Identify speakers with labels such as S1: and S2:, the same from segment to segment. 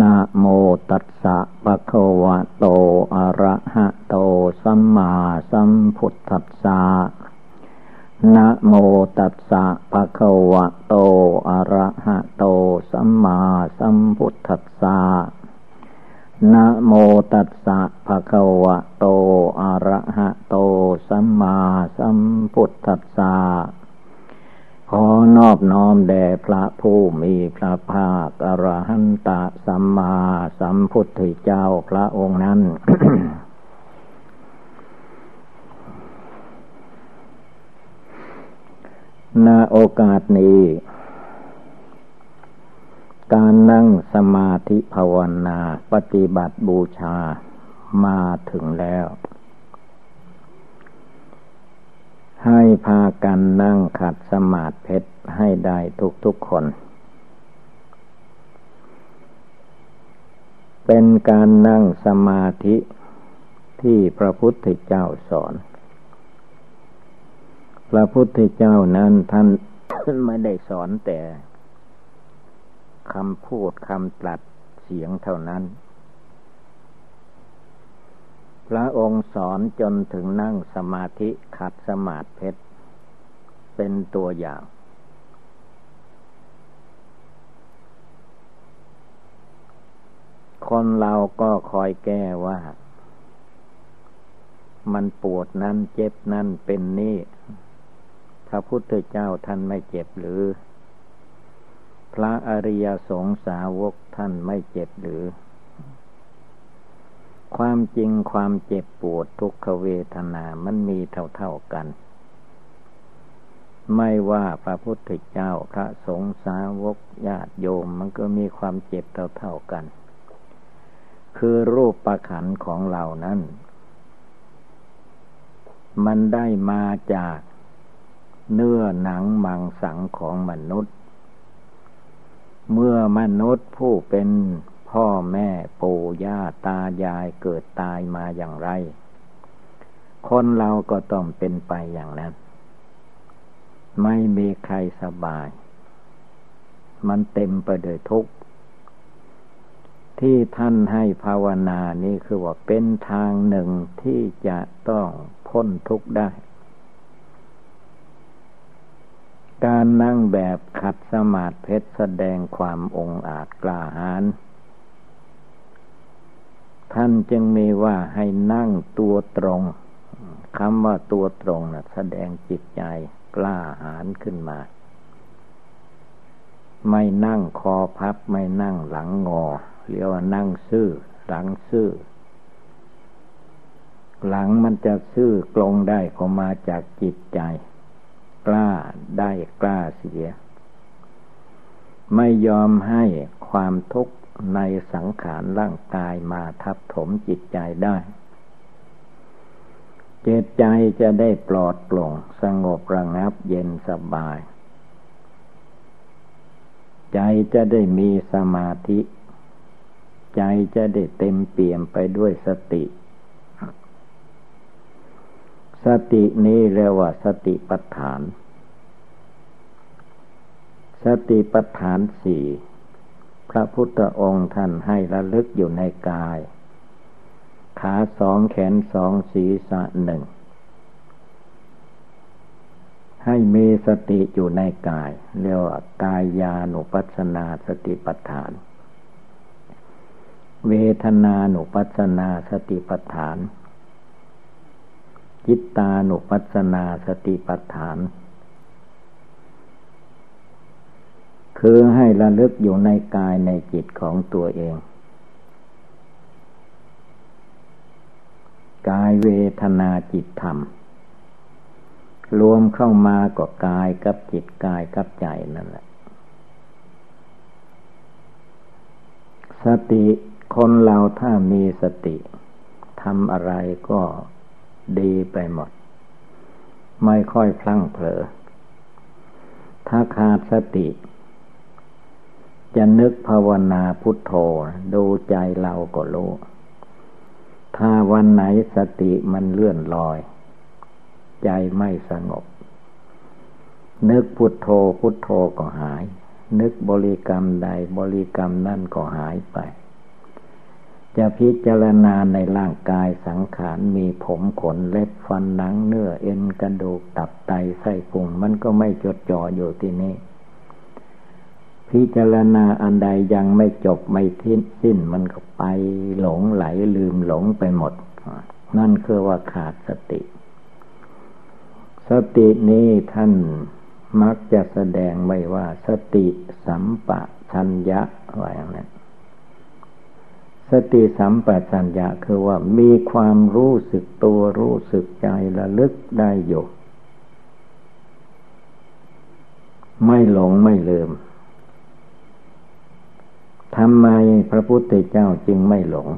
S1: นะโมตัสสะปะคะวะโต อะระหะโต สัมมาสัมพุทธัสสะนะโมตัสสะภะคะวะโต อะระหะโต สัมมาสัมพุทธัสสะนะโมตัสสะภะคะวะโตอะระหะโตสัมมาสัมพุทธัสสะ ขอนอบน้อมแด่พระผู้มีพระภาคอรหันตสัมมาสัมพุทธเจ้าพระองค์นั้น ณโอกาสนี้ การนั่งสมาธิภาวนาปฏิบัติบูชามาถึงแล้ว ให้พากันนั่งขัดสมาธิเพชรให้ได้ทุกๆคน เป็นการนั่งสมาธิที่พระพุทธเจ้าสอน พระพุทธเจ้านั้นท่านไม่ได้สอนแต่คำพูดคำตรัสเสียงเท่านั้น พระองค์สอนจนถึงนั่งสมาธิขัดสมาธิเพชร เป็นตัวอย่าง คนเราก็คอยแก้ว่า มันปวดนั้นเจ็บนั้นเป็นนี่พระพุทธเจ้าท่านไม่เจ็บหรือ พระอริยสงสาวกท่านไม่เจ็บหรือ ความจริงความเจ็บปวดทุกขเวทนามันมีเท่าๆกัน ไม่ว่าพระพุทธเจ้าพระสงฆ์สาวกญาติโยมมันก็มีความเจ็บเท่าๆกัน คือรูปประขันของเรานั้น มันได้มาจากเนื้อหนังมังสังของมนุษย์ เมื่อมนุษย์ผู้เป็น พ่อแม่ปู่ย่าตายายเกิดตายมาอย่างไร คนเราก็ต้องเป็นไปอย่างนั้น ไม่มีใครสบาย มันเต็มไปด้วยทุกข์ ที่ท่านให้ภาวนานี่คือว่าเป็นทางหนึ่งที่จะต้องพ้นทุกข์ได้การนั่งแบบขัดสมาธิเพชรแสดงความองอาจกล้าหาญ ท่านจึงมีว่าให้นั่งตัวตรงคำว่าตัวตรงนะแสดงจิตใจกล้าหาญขึ้นมา ไม่นั่งคอพับไม่นั่งหลังงอ เรียกว่านั่งซื่อหลังซื่อ หลังมันจะซื่อกลงได้ก็มาจากจิตใจ กล้าได้กล้าเสีย ไม่ยอมให้ความทุกข์ ในสังขารร่างกายมาทับถมจิตใจได้ จิตใจจะได้ปลอดโปร่งสงบระงับเย็นสบาย ใจจะได้มีสมาธิ ใจจะได้เต็มเปี่ยมไปด้วยสติ สตินี้เรียกว่าสติปัฏฐาน สติปัฏฐานสี่ ระพุทธองค์ท่านให้ระลึกอยู่ในกาย ขาสองแขนสองศีรษะหนึ่ง ให้มีสติอยู่ในกาย เรียกว่ากายานุปัสนาสติปัฏฐาน เวทนานุปัสนาสติปัฏฐานจิตตานุปัสสนาสติปัฏฐาน คือให้ระลึกอยู่ในกายในจิตของตัวเอง กายเวทนาจิตธรรม รวมเข้ามาก็กายกับจิตกายกับใจนั่นแหละ สติคนเราถ้ามีสติทำอะไรก็ดีไปหมด ไม่ค่อยพลั้งเผลอ ถ้าขาดสติ จะนึกภาวนาพุทโธดูใจเราก็รู้ ถ้าวันไหนสติมันเลื่อนลอย ใจไม่สงบ นึกพุทโธพุทโธก็หาย นึกบริกรรมใดบริกรรมนั่นก็หายไป จะพิจารณาในร่างกายสังขารมีผมขนเล็บฟันหนังเนื้อเอ็นกระดูกตับไตไส้พุงมันก็ไม่จดจ่ออยู่ที่นี่ พิจารณาอันใดยังไม่จบไม่ทิ้นสิ้นมันก็ไปหลงไหลลืมหลงไปหมด นั่นคือว่าขาดสติ สตินี้ท่านมักจะแสดงไว้ว่า สติสัมปะชัญญะว่าอย่างนั้นสติสัมปชัญญะคือว่ามีความรู้สึกตัวรู้สึกใจระลึกได้อยู่ ไม่หลงไม่ลืม ทำไมพระพุทธเจ้าจึงไม่หลง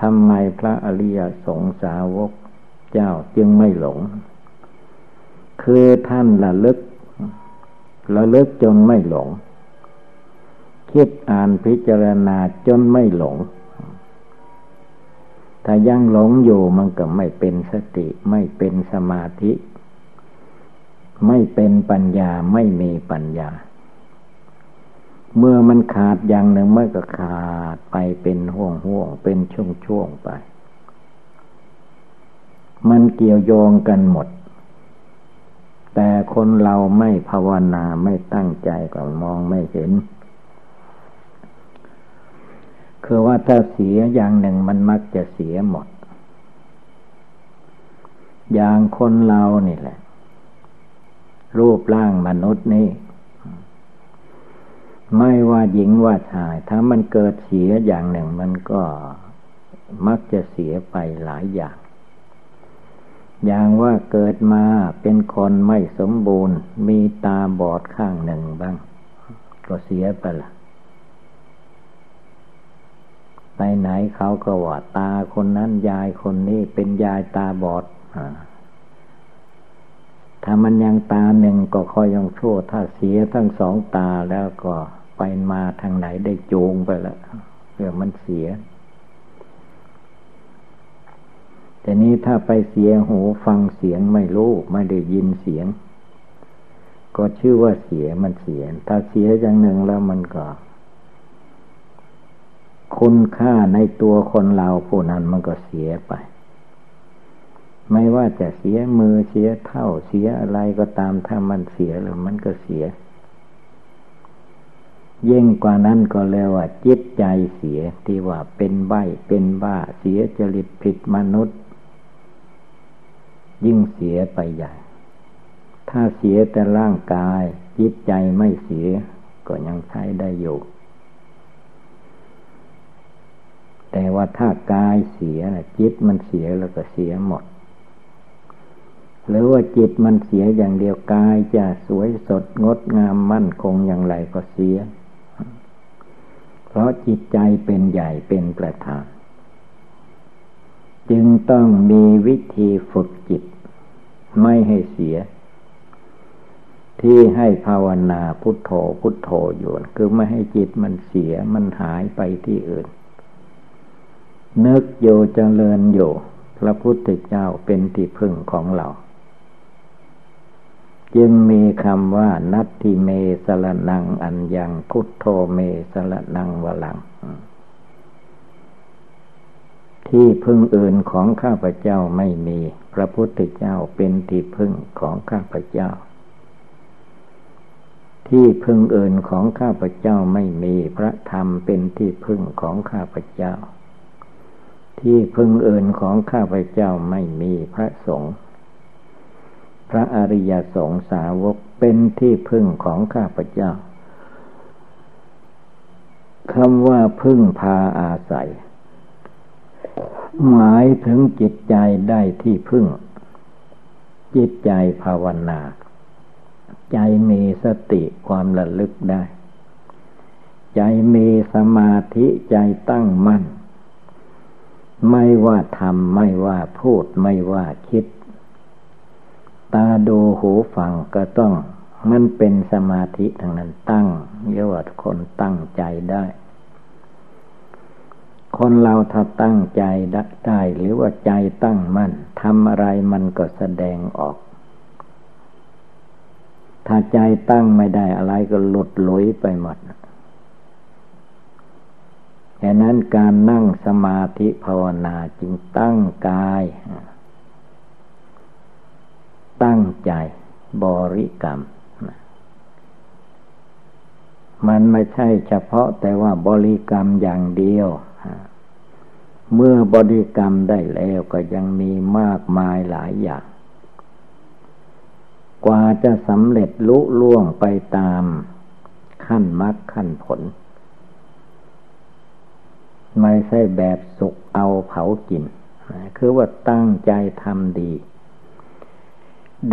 S1: ทำไมพระอริยสงสาวกเจ้าจึงไม่หลง คือท่านระลึกระลึกจนไม่หลง คิดอ่านพิจารณาจนไม่หลง ถ้ายังหลงอยู่มันก็ไม่เป็นสติ ไม่เป็นสมาธิ ไม่เป็นปัญญาไม่มีปัญญา เมื่อมันขาดอย่างหนึ่งมันก็ขาดไปเป็นห่วงห่วงเป็นช่วงช่วงไป มันเกี่ยวโยงกันหมด แต่คนเราไม่ภาวนาไม่ตั้งใจก็มองไม่เห็น คือว่าถ้าเสียอย่างหนึ่งมันมักจะเสียหมด อย่างคนเรานี่แหละ รูปร่างมนุษย์นี่ ไม่ว่าหญิงว่าชาย ถ้ามันเกิดเสียอย่างหนึ่ง มันก็มักจะเสียไปหลายอย่าง อย่างว่าเกิดมาเป็นคนไม่สมบูรณ์ มีตาบอดข้างหนึ่งบ้าง ก็เสียไปละไปไหนเขาก็ว่าตาคนนั้นยายคนนี้เป็นยายตาบอดอถ้ามันยังตาหนึ่งก็คอยยังชั่ว ถ้าเสียทั้งสองตาแล้วก็ ไปมาทางไหนได้จูงไปแล้วเพื่อมันเสีย แต่นี้ถ้าไปเสียหูฟังเสียงไม่รู้ไม่ได้ยินเสียง ก็ชื่อว่าเสียมันเสีย ถ้าเสียอย่างหนึ่งแล้วมันก็คุณค่าในตัวคนเราผู้นั้นมันก็เสียไป ไม่ว่าจะเสียมือเสียเท่าเสียอะไรก็ตามถ้ามันเสียแล้วมันก็เสีย ยิ่งกว่านั้นก็เรียกว่าจิตใจเสียที่ว่าเป็นใบเป็นบ้าเสียจริตผิดมนุษย์ ยิ่งเสียไปใหญ่ ถ้าเสียแต่ร่างกาย จิตใจไม่เสีย ก็ยังใช้ได้อยู่แต่ว่าถ้ากายเสียจิตมันเสียแล้วก็เสียหมด หรือว่าจิตมันเสียอย่างเดียวกายจะสวยสดงดงามมั่นคงอย่างไรก็เสีย เพราะจิตใจเป็นใหญ่เป็นประธาน จึงต้องมีวิธีฝึกจิต ไม่ให้เสีย ที่ให้ภาวนาพุทโธพุทโธอยู่ คือไม่ให้จิตมันเสียมันหายไปที่อื่น นึกโยเจริญอยู่พระพุทธเจ้าเป็นที่พึ่งของเรา จึงมีคำว่า นัตติเมสรนังอัญญังพุทโธเมสรนังวลัง ที่พึ่งอื่นของข้าพเจ้าไม่มี พระพุทธเจ้าเป็นที่พึ่งของข้าพเจ้า ที่พึ่งอื่นของข้าพเจ้าไม่มี พระธรรมเป็นที่พึ่งของข้าพเจ้า ที่พึ่งอื่นของข้าพเจ้าไม่มีพระสงฆ์ พระอริยสงสาวกเป็นที่พึ่งของข้าพเจ้าคำว่าพึ่งพาอาศัย หมายถึงจิตใจได้ที่พึ่ง จิตใจภาวนา ใจมีสติความระลึกได้ ใจมีสมาธิใจตั้งมั่น ไม่ว่าทำไม่ว่าพูดไม่ว่าคิด ตาดูหูฟังก็ต้อง มันเป็นสมาธิทางนั้นตั้งเยกว่าคนตั้งใจได้ คนเราถ้าตั้งใจได้หรือว่าใจตั้งมั่นทำอะไรมันก็แสดงออก ถ้าใจตั้งไม่ได้อะไรก็หลุดลุยไปหมดดังนั้นการนั่งสมาธิภาวนาจึงตั้งกาย ตั้งใจบริกรรม มันไม่ใช่เฉพาะแต่ว่าบริกรรมอย่างเดียว เมื่อบริกรรมได้แล้วก็ยังมีมากมายหลายอย่าง กว่าจะสำเร็จลุล่วงไปตามขั้นมรรคขั้นผล ไม่ใช่แบบสุกเอาเผากิน คือว่าตั้งใจทำดี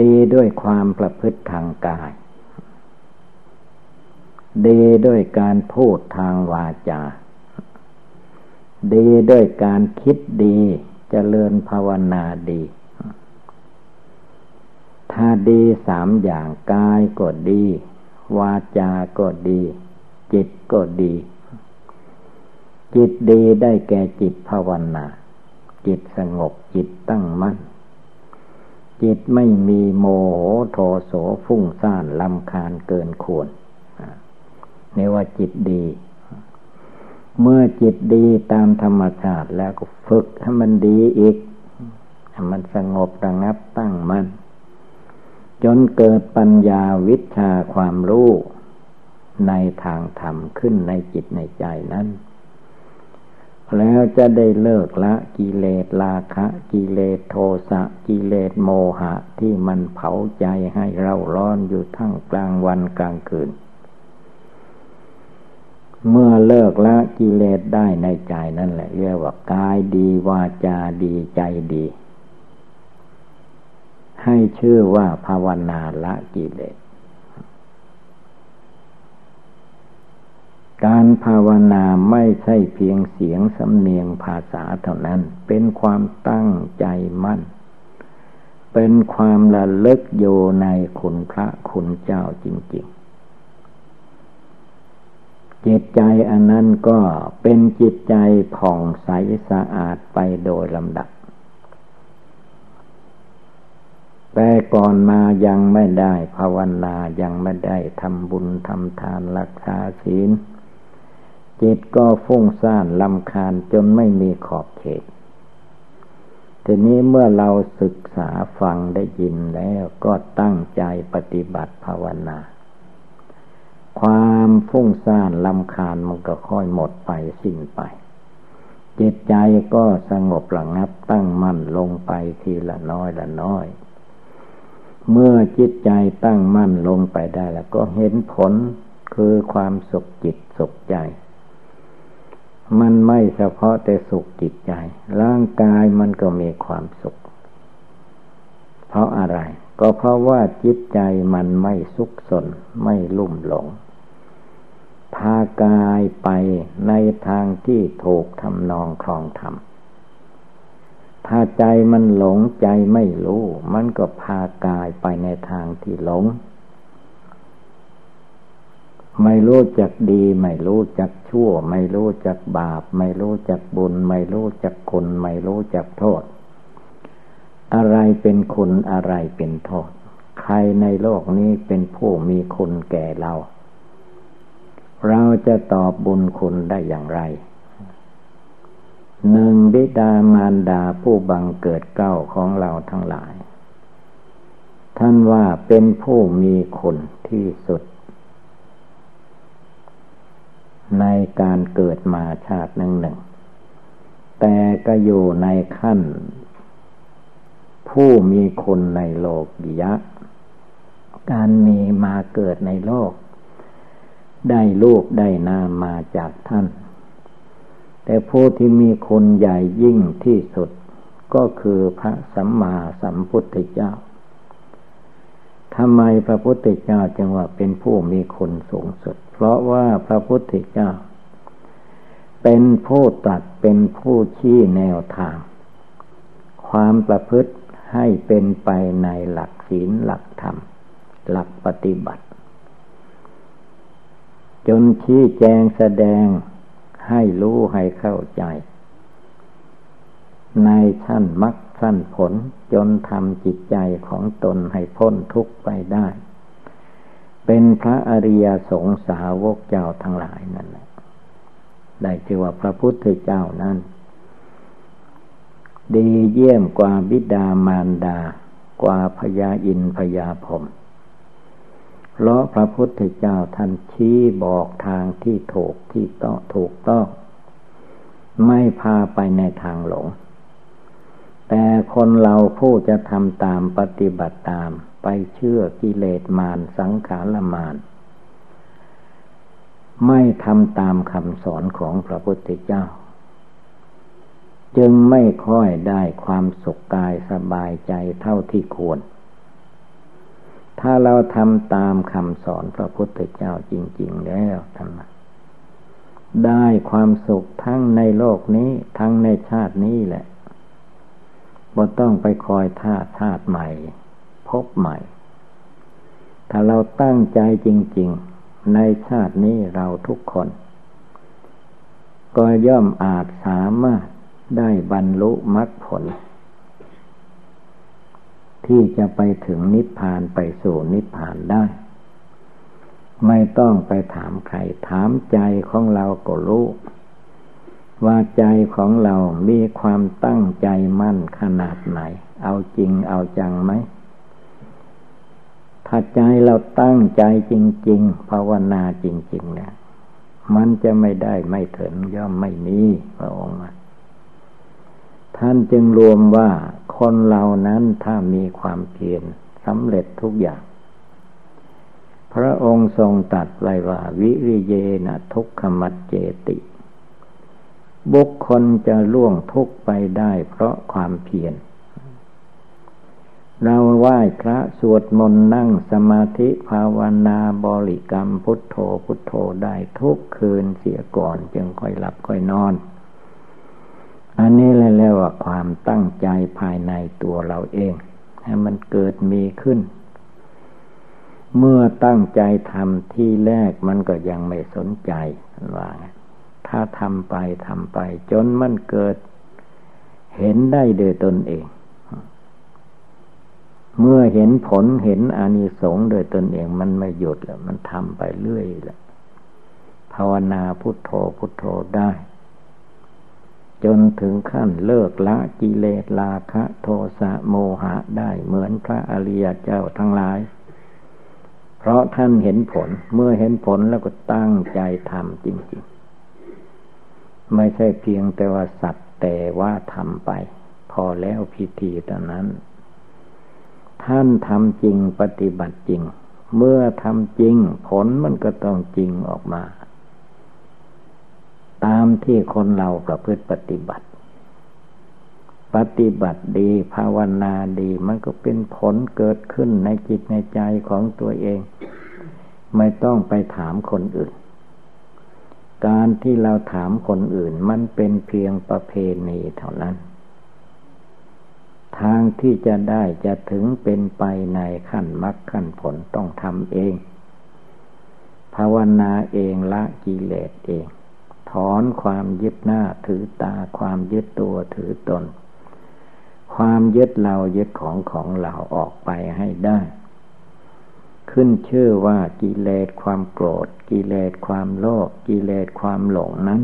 S1: ดีด้วยความประพฤติทางกาย ดีด้วยการพูดทางวาจา ดีด้วยการคิดดีจเจริญภาวนาดี ถ้าดีสามอย่างกายก็ดี วาจาก็ดี จิตก็ดี จิตดีได้แก่จิตภาวนา จิตสงบจิตตั้งมั่น จิตไม่มีโมโหโทโสฟุ้งซ่านลำคาญเกินควรนี่ว่าจิตดี เมื่อจิตดีตามธรรมชาติแล้วก็ฝึกให้มันดีอีกให้มันสงบระงับตั้งมัน่นจนเกิดปัญญาวิชาความรู้ในทางธรรมขึ้นในจิตในใจนั้น แล้วจะได้เลิกละกิเลสราคะกิเลสโทสะกิเลสโมหะที่มันเผาใจให้เราร้อนอยู่ทั้งกลางวันกลางคืน เมื่อเลิกละกิเลสได้ในใจนั่นแหละ เรียกว่ากายดีวาจาดีใจดี ให้ชื่อว่าภาวนาละกิเลส การภาวนาไม่ใช่เพียงเสียงสำเนียงภาษาเท่านั้น เป็นความตั้งใจมั่น เป็นความระลึกโยในคุณพระคุณเจ้าจริง ๆ จิตใจอันนั้นก็เป็นจิตใจผ่องใสสะอาดไปโดยลำดับ แต่ก่อนมายังไม่ได้ภาวนายังไม่ได้ทำบุญทำทานรักษาศีล จิตก็ฟุ้งซ่านลำคาญจนไม่มีขอบเขต ทีนี้เมื่อเราศึกษาฟังได้ยินแล้วก็ตั้งใจปฏิบัติภาวนา ความฟุ้งซ่านลำคาญมันก็ค่อยหมดไปสิ้นไป จิตใจก็สงบระงับตั้งมั่นลงไปทีละน้อยละน้อยเมื่อจิตใจตั้งมั่นลงไปได้แล้วก็เห็นผลคือความสุขจิตสุขใจ มันไม่เฉพาะแต่สุขจิตใจ ร่างกายมันก็มีความสุข เพราะอะไร ก็เพราะว่าจิตใจมันไม่สุขสน ไม่ลุ่มหลง พากายไปในทางที่ถูกทำนองครองธรรมถ้าใจมันหลงใจไม่รู้ มันก็พากายไปในทางที่หลง ไม่รู้จักดี ไม่รู้จักชั่ว ไม่รู้จักบาป ไม่รู้จักบุญ ไม่รู้จักคุณ ไม่รู้จักโทษ อะไรเป็นคุณอะไรเป็นโทษ ใครในโลกนี้เป็นผู้มีคุณแก่เรา เราจะตอบบุญคุณได้อย่างไรหนึ่งบิดามารดาผู้บังเกิดเก้าของเราทั้งหลาย ท่านว่าเป็นผู้มีคุณที่สุด ในการเกิดมาชาติหนึ่งหนึ่ง แต่ก็อยู่ในขั้น ผู้มีคนในโลกยะ การมีมาเกิดในโลก ได้ลูกได้นามมาจากท่าน แต่ผู้ที่มีคนใหญ่ยิ่งที่สุด ก็คือพระสัมมาสัมพุทธเจ้าทำไมพระพุทธเจ้าจึงว่าเป็นผู้มีคนสูงสุด เพราะว่าพระพุทธเจ้า เป็นผู้ตัดเป็นผู้ชี้แนวทาง ความประพฤติให้เป็นไปในหลักศีลหลักธรรม หลักปฏิบัติ จนชี้แจงแสดงให้รู้ให้เข้าใจ ในชั้นมรรคสั้นผลจนทำจิตใจของตนให้พ้นทุกข์ไปได้ เป็นพระอริยสงสาวกเจ้าทั้งหลายนั่นแหละได้ชื่อว่าพระพุทธเจ้านั้นดีเยี่ยมกว่าบิดามารดา กว่าพญาอินพญาพรมเพราะพระพุทธเจ้าท่านชี้บอกทางที่ถูกที่ต้องถูกต้อง ไม่พาไปในทางหลง แต่คนเราผู้จะทำตามปฏิบัติตาม ไปเชื่อกิเลสมารสังขารมารไม่ทำตามคำสอนของพระพุทธเจ้า จึงไม่ค่อยได้ความสุขกายสบายใจเท่าที่ควร ถ้าเราทำตามคำสอนพระพุทธเจ้าจริง ๆ แล้วท่านได้ความสุขทั้งในโลกนี้ทั้งในชาตินี้แหละบ่ต้องไปคอยท่าชาติใหม่ พบใหม่ ถ้าเราตั้งใจจริง ๆ ในชาตินี้เราทุกคน ก็ย่อมอาจสามารถได้บรรลุมรรคผล ที่จะไปถึงนิพพานไปสู่นิพพานได้ ไม่ต้องไปถามใคร ถามใจของเราก็รู้ว่าใจของเรามีความตั้งใจมั่นขนาดไหน เอาจริงเอาจังไหม ถ้าใจเราตั้งใจจริง ๆ ภาวนาจริง ๆ เนี่ย มันจะไม่ได้ไม่ถึงย่อมไม่มีพระองค์ท่านจึงรวมว่าคนเรานั้นถ้ามีความเพียรสำเร็จทุกอย่าง พระองค์ทรงตัดไว้ว่า วิริเยนะทุกขมัดเจติ บุคคลจะล่วงทุกไปได้เพราะความเพียร เราไหว้พระสวดมนต์นั่งสมาธิภาวนาบริกรรมพุทโธพุทโธได้ทุกคืนเสียก่อนจึงค่อยหลับค่อยนอน อันนี้เลยเรียกว่าความตั้งใจภายในตัวเราเอง ให้มันเกิดมีขึ้น เมื่อตั้งใจทำที่แรกมันก็ยังไม่สนใจว่าถ้าทำไปทำไปจนมันเกิด เห็นได้โดยตนเอง เมื่อเห็นผลเห็นอานิสงส์โดยตนเองมันไม่หยุดแล้วมันทำไปเรื่อยแหละภาวนาพุทโธพุทโธได้ จนถึงขั้นเลิกละกิเลสราคะโทสะโมหะได้เหมือนพระอริยเจ้าทั้งหลาย เพราะท่านเห็นผลเมื่อเห็นผลแล้วก็ตั้งใจทำจริง ๆ ไม่ใช่เพียงแต่ว่าสัตว์แต่ว่าทำไป พอแล้วพิธีตอนนั้น ท่านทำจริงปฏิบัติจริง เมื่อทำจริง ผลมันก็ต้องจริงออกมา ตามที่คนเราประพฤติปฏิบัติ ปฏิบัติดีภาวนาดี มันก็เป็นผลเกิดขึ้นในจิตในใจของตัวเอง ไม่ต้องไปถามคนอื่น การที่เราถามคนอื่นมันเป็นเพียงประเพณีเท่านั้น ทางที่จะได้จะถึงเป็นไปในขั้นมรรคขั้นผลต้องทำเอง ภาวนาเองละกิเลสเอง ถอนความยึดหน้าถือตาความยึดตัวถือตน ความยึดเรายึดของของเราออกไปให้ได้ ขึ้นชื่อว่ากิเลสความโกรธ กิเลสความโลภกิเลสความหลงนั้น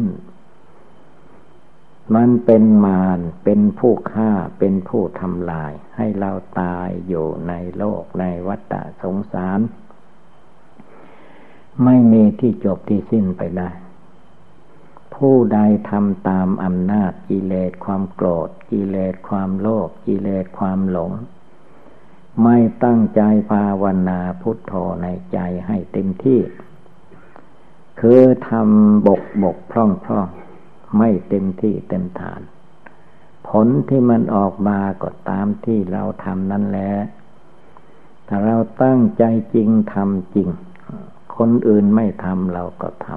S1: มันเป็นมารเป็นผู้ฆ่าเป็นผู้ทำลาย ให้เราตายอยู่ในโลกในวัฏสงสาร ไม่มีที่จบที่สิ้นไปได้ ผู้ใดทำตามอำนาจกิเลสความโกรธกิเลสความโลภกิเลสความหลง ไม่ตั้งใจภาวนาพุทโธในใจให้เต็มที่ คือทำบกบกพร่องพร่อง ไม่เต็มที่เต็มฐาน ผลที่มันออกมาก็ตามที่เราทำนั่นแหละถ้าเราตั้งใจจริงทำจริง คนอื่นไม่ทำเราก็ท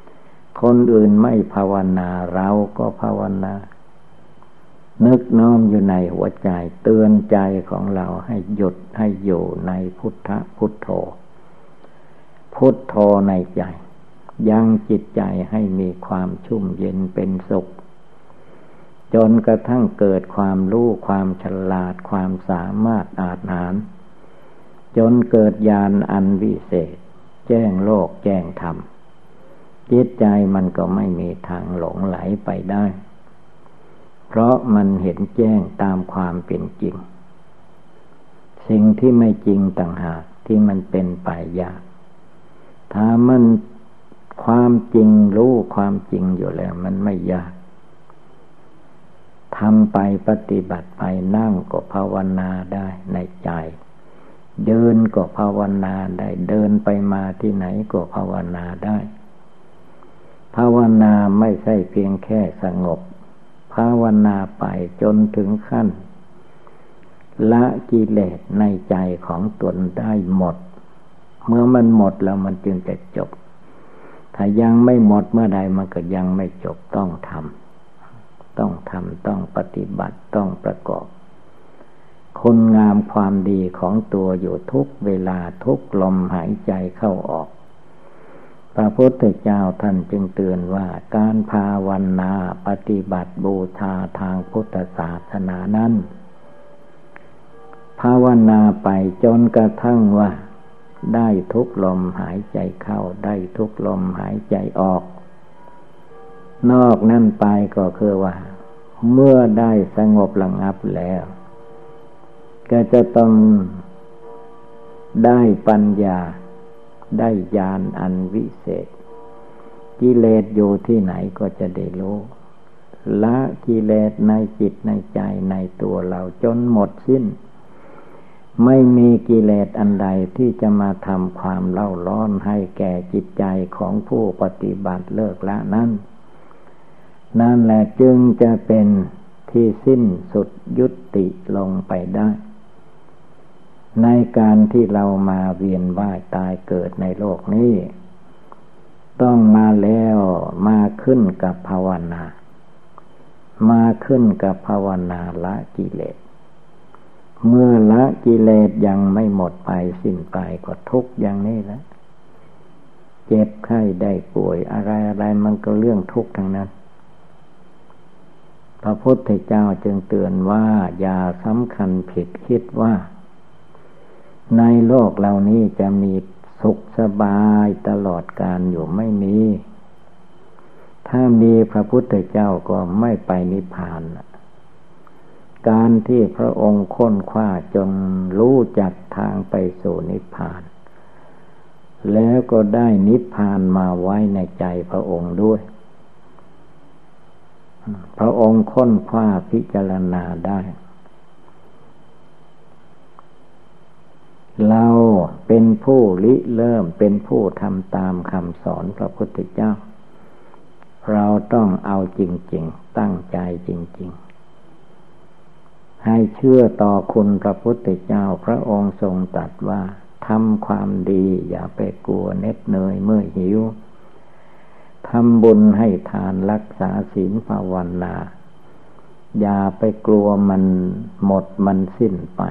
S1: ำคนอื่นไม่ภาวนาเราก็ภาวนา นึกน้อมอยู่ในหัวใจเตือนใจของเราให้หยุดให้อยู่ในพุทธพุทโธ พุทโธในใจ ยังจิตใจให้มีความชุ่มเย็นเป็นสุข จนกระทั่งเกิดความรู้ความฉลาดความสามารถอาจหาร จนเกิดญาณอันวิเศษ แจ้งโลกแจ้งธรรมจิตใจมันก็ไม่มีทางหลงไหลไปได้ เพราะมันเห็นแจ้งตามความเป็นจริง สิ่งที่ไม่จริงต่างหากที่มันเป็นไปยาก ถ้ามัน ความจริงรู้ความจริงอยู่แล้ว มันไม่ยากทำไปปฏิบัติไปนั่งก็ภาวนาได้ในใจ เดินก็ภาวนาได้ เดินไปมาที่ไหนก็ภาวนาได้ ภาวนาไม่ใช่เพียงแค่สงบ ภาวนาไปจนถึงขั้น ละกิเลสในใจของตนได้หมด เมื่อมันหมดแล้วมันจึงจะจบ ถ้ายังไม่หมดเมื่อใดมันก็ยังไม่จบต้องทำต้องทำต้องปฏิบัติต้องประกอบ คุณงามความดีของตัวอยู่ทุกเวลาทุกลมหายใจเข้าออก พระพุทธเจ้าท่านจึงเตือนว่าการภาวนาปฏิบัติบูชาทางพุทธศาสนานั้นภาวนาไปจนกระทั่งว่า ได้ทุกลมหายใจเข้า ได้ทุกลมหายใจออก นอกนั่นไปก็คือว่า เมื่อได้สงบระงับแล้ว ก็จะต้องได้ปัญญา ได้ญาณอันวิเศษ กิเลสอยู่ที่ไหนก็จะได้รู้ละกิเลสในจิตในใจในตัวเราจนหมดสิ้น ไม่มีกิเลสอันใดที่จะมาทำความเล่าร้อนให้แก่จิตใจของผู้ปฏิบัติเลิกละนั้น นั่นแหละจึงจะเป็นที่สิ้นสุดยุติลงไปได้ ในการที่เรามาเวียนว่ายตายเกิดในโลกนี้ ต้องมาแล้วมาขึ้นกับภาวนา มาขึ้นกับภาวนาละกิเลส เมื่อละกิเลสยังไม่หมดไปสิ้นไปก็ทุกอย่างนี้ละเจ็บไข้ได้ป่วยอะไรอะไรมันก็เรื่องทุกข์ทั้งนั้น พระพุทธเจ้าจึงเตือนว่าอย่าสำคัญผิดคิดว่า ในโลกเหล่านี้จะมีสุขสบายตลอดการอยู่ไม่มี ถ้ามีพระพุทธเจ้าก็ไม่ไปนิพพาน การที่พระองค์ค้นคว้าจนรู้จักทางไปสู่นิพพาน แล้วก็ได้นิพพานมาไว้ในใจพระองค์ด้วย พระองค์ค้นคว้าพิจารณาได้ เราเป็นผู้ริเริ่มเป็นผู้ทำตามคำสอนพระพุทธเจ้า เราต้องเอาจริง ๆ ตั้งใจจริง ๆ ให้เชื่อต่อคุณพระพุทธเจ้าพระองค์ทรงตรัสว่าทำความดีอย่าไปกลัวเน็ดเหนื่อยเมื่อหิวทำบุญให้ทานรักษาศีลภาวนา อย่าไปกลัวมันหมดมันสิ้นไป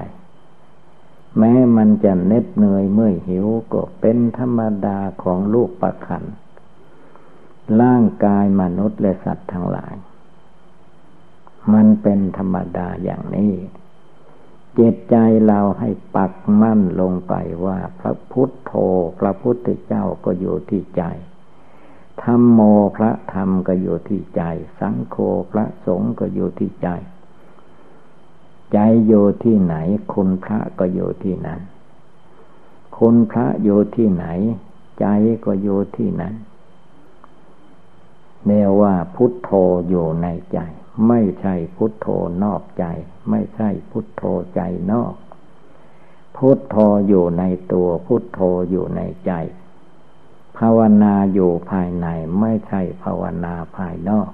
S1: แม้มันจะเน็ดเหนื่อยเมื่อหิวก็เป็นธรรมดาของลูกประคัน ร่างกายมนุษย์และสัตว์ทั้งหลาย มันเป็นธรรมดาอย่างนี้จิตใจเราให้ปักมั่นลงไปว่า พระพุทธโธพระพุทธเจ้าก็อยู่ที่ใจธรรมโมพระธรรมก็อยู่ที่ใจ สังโฆพระสงฆ์ก็อยู่ที่ใจ ใจอยู่ที่ไหน คุณพระก็อยู่ที่นั้น คุณพระอยู่ที่ไหน ใจก็อยู่ที่นั้นเนว่าพุทโธอยู่ในใจ ไม่ใช่พุทโธนอกใจ ไม่ใช่พุทโธใจนอก พุทโธอยู่ในตัวพุทโธอยู่ในใจ ภาวนาอยู่ภายในไม่ใช่ภาวนาภายนอก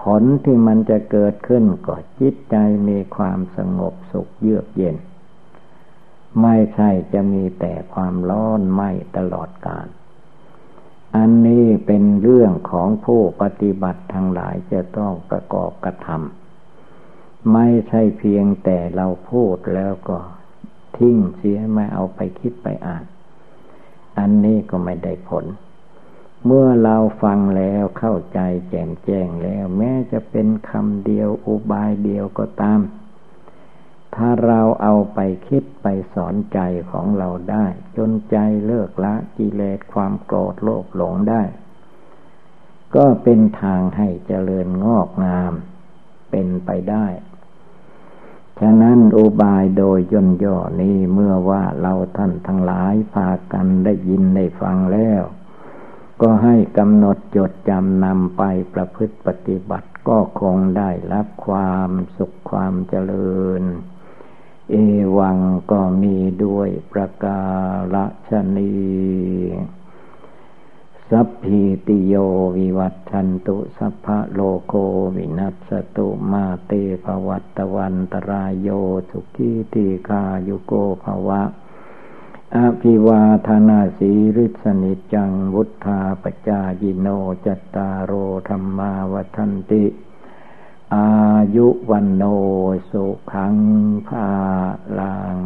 S1: ผลที่มันจะเกิดขึ้นก็จิตใจมีความสงบสุขเยือกเย็น ไม่ใช่จะมีแต่ความร้อนไหมตลอดกาล อันนี้เป็นเรื่องของผู้ปฏิบัติทั้งหลายจะต้องประกอบกระทำไม่ใช่เพียงแต่เราพูดแล้วก็ทิ้งเสียไม่เอาไปคิดไปอ่าน อันนี้ก็ไม่ได้ผล เมื่อเราฟังแล้วเข้าใจแจ่มแจ้งแล้ว แม้จะเป็นคำเดียวอุบายเดียวก็ตาม ถ้ถ้าเราเอาไปคิดไปสอนใจของเราได้ จนใจเลิกละกิเลสความโกรธโลภหลงได้ ก็เป็นทางให้เจริญงอกงามเป็นไปได้ ฉะนั้นอุบายโดยย่นย่อนี้เมื่อว่าเราท่านทั้งหลายพากันได้ยินได้ฟังแล้ว ก็ให้กำหนดจดจำนำไปประพฤติปฏิบัติก็คงได้รับความสุขความเจริญ เอวังก็มีด้วยประกาศนีสัพพิติโยวิวัตชันตุสัพพะโลโกวินัสตุมาเตภวัตวันตรายโยสุขีติคายุโกภวะ อภิวาธนาสีริสนิจังวุธาปจายิโนจัตตารโรธรรมาวันติ อายุวันโนสุขังภาลัง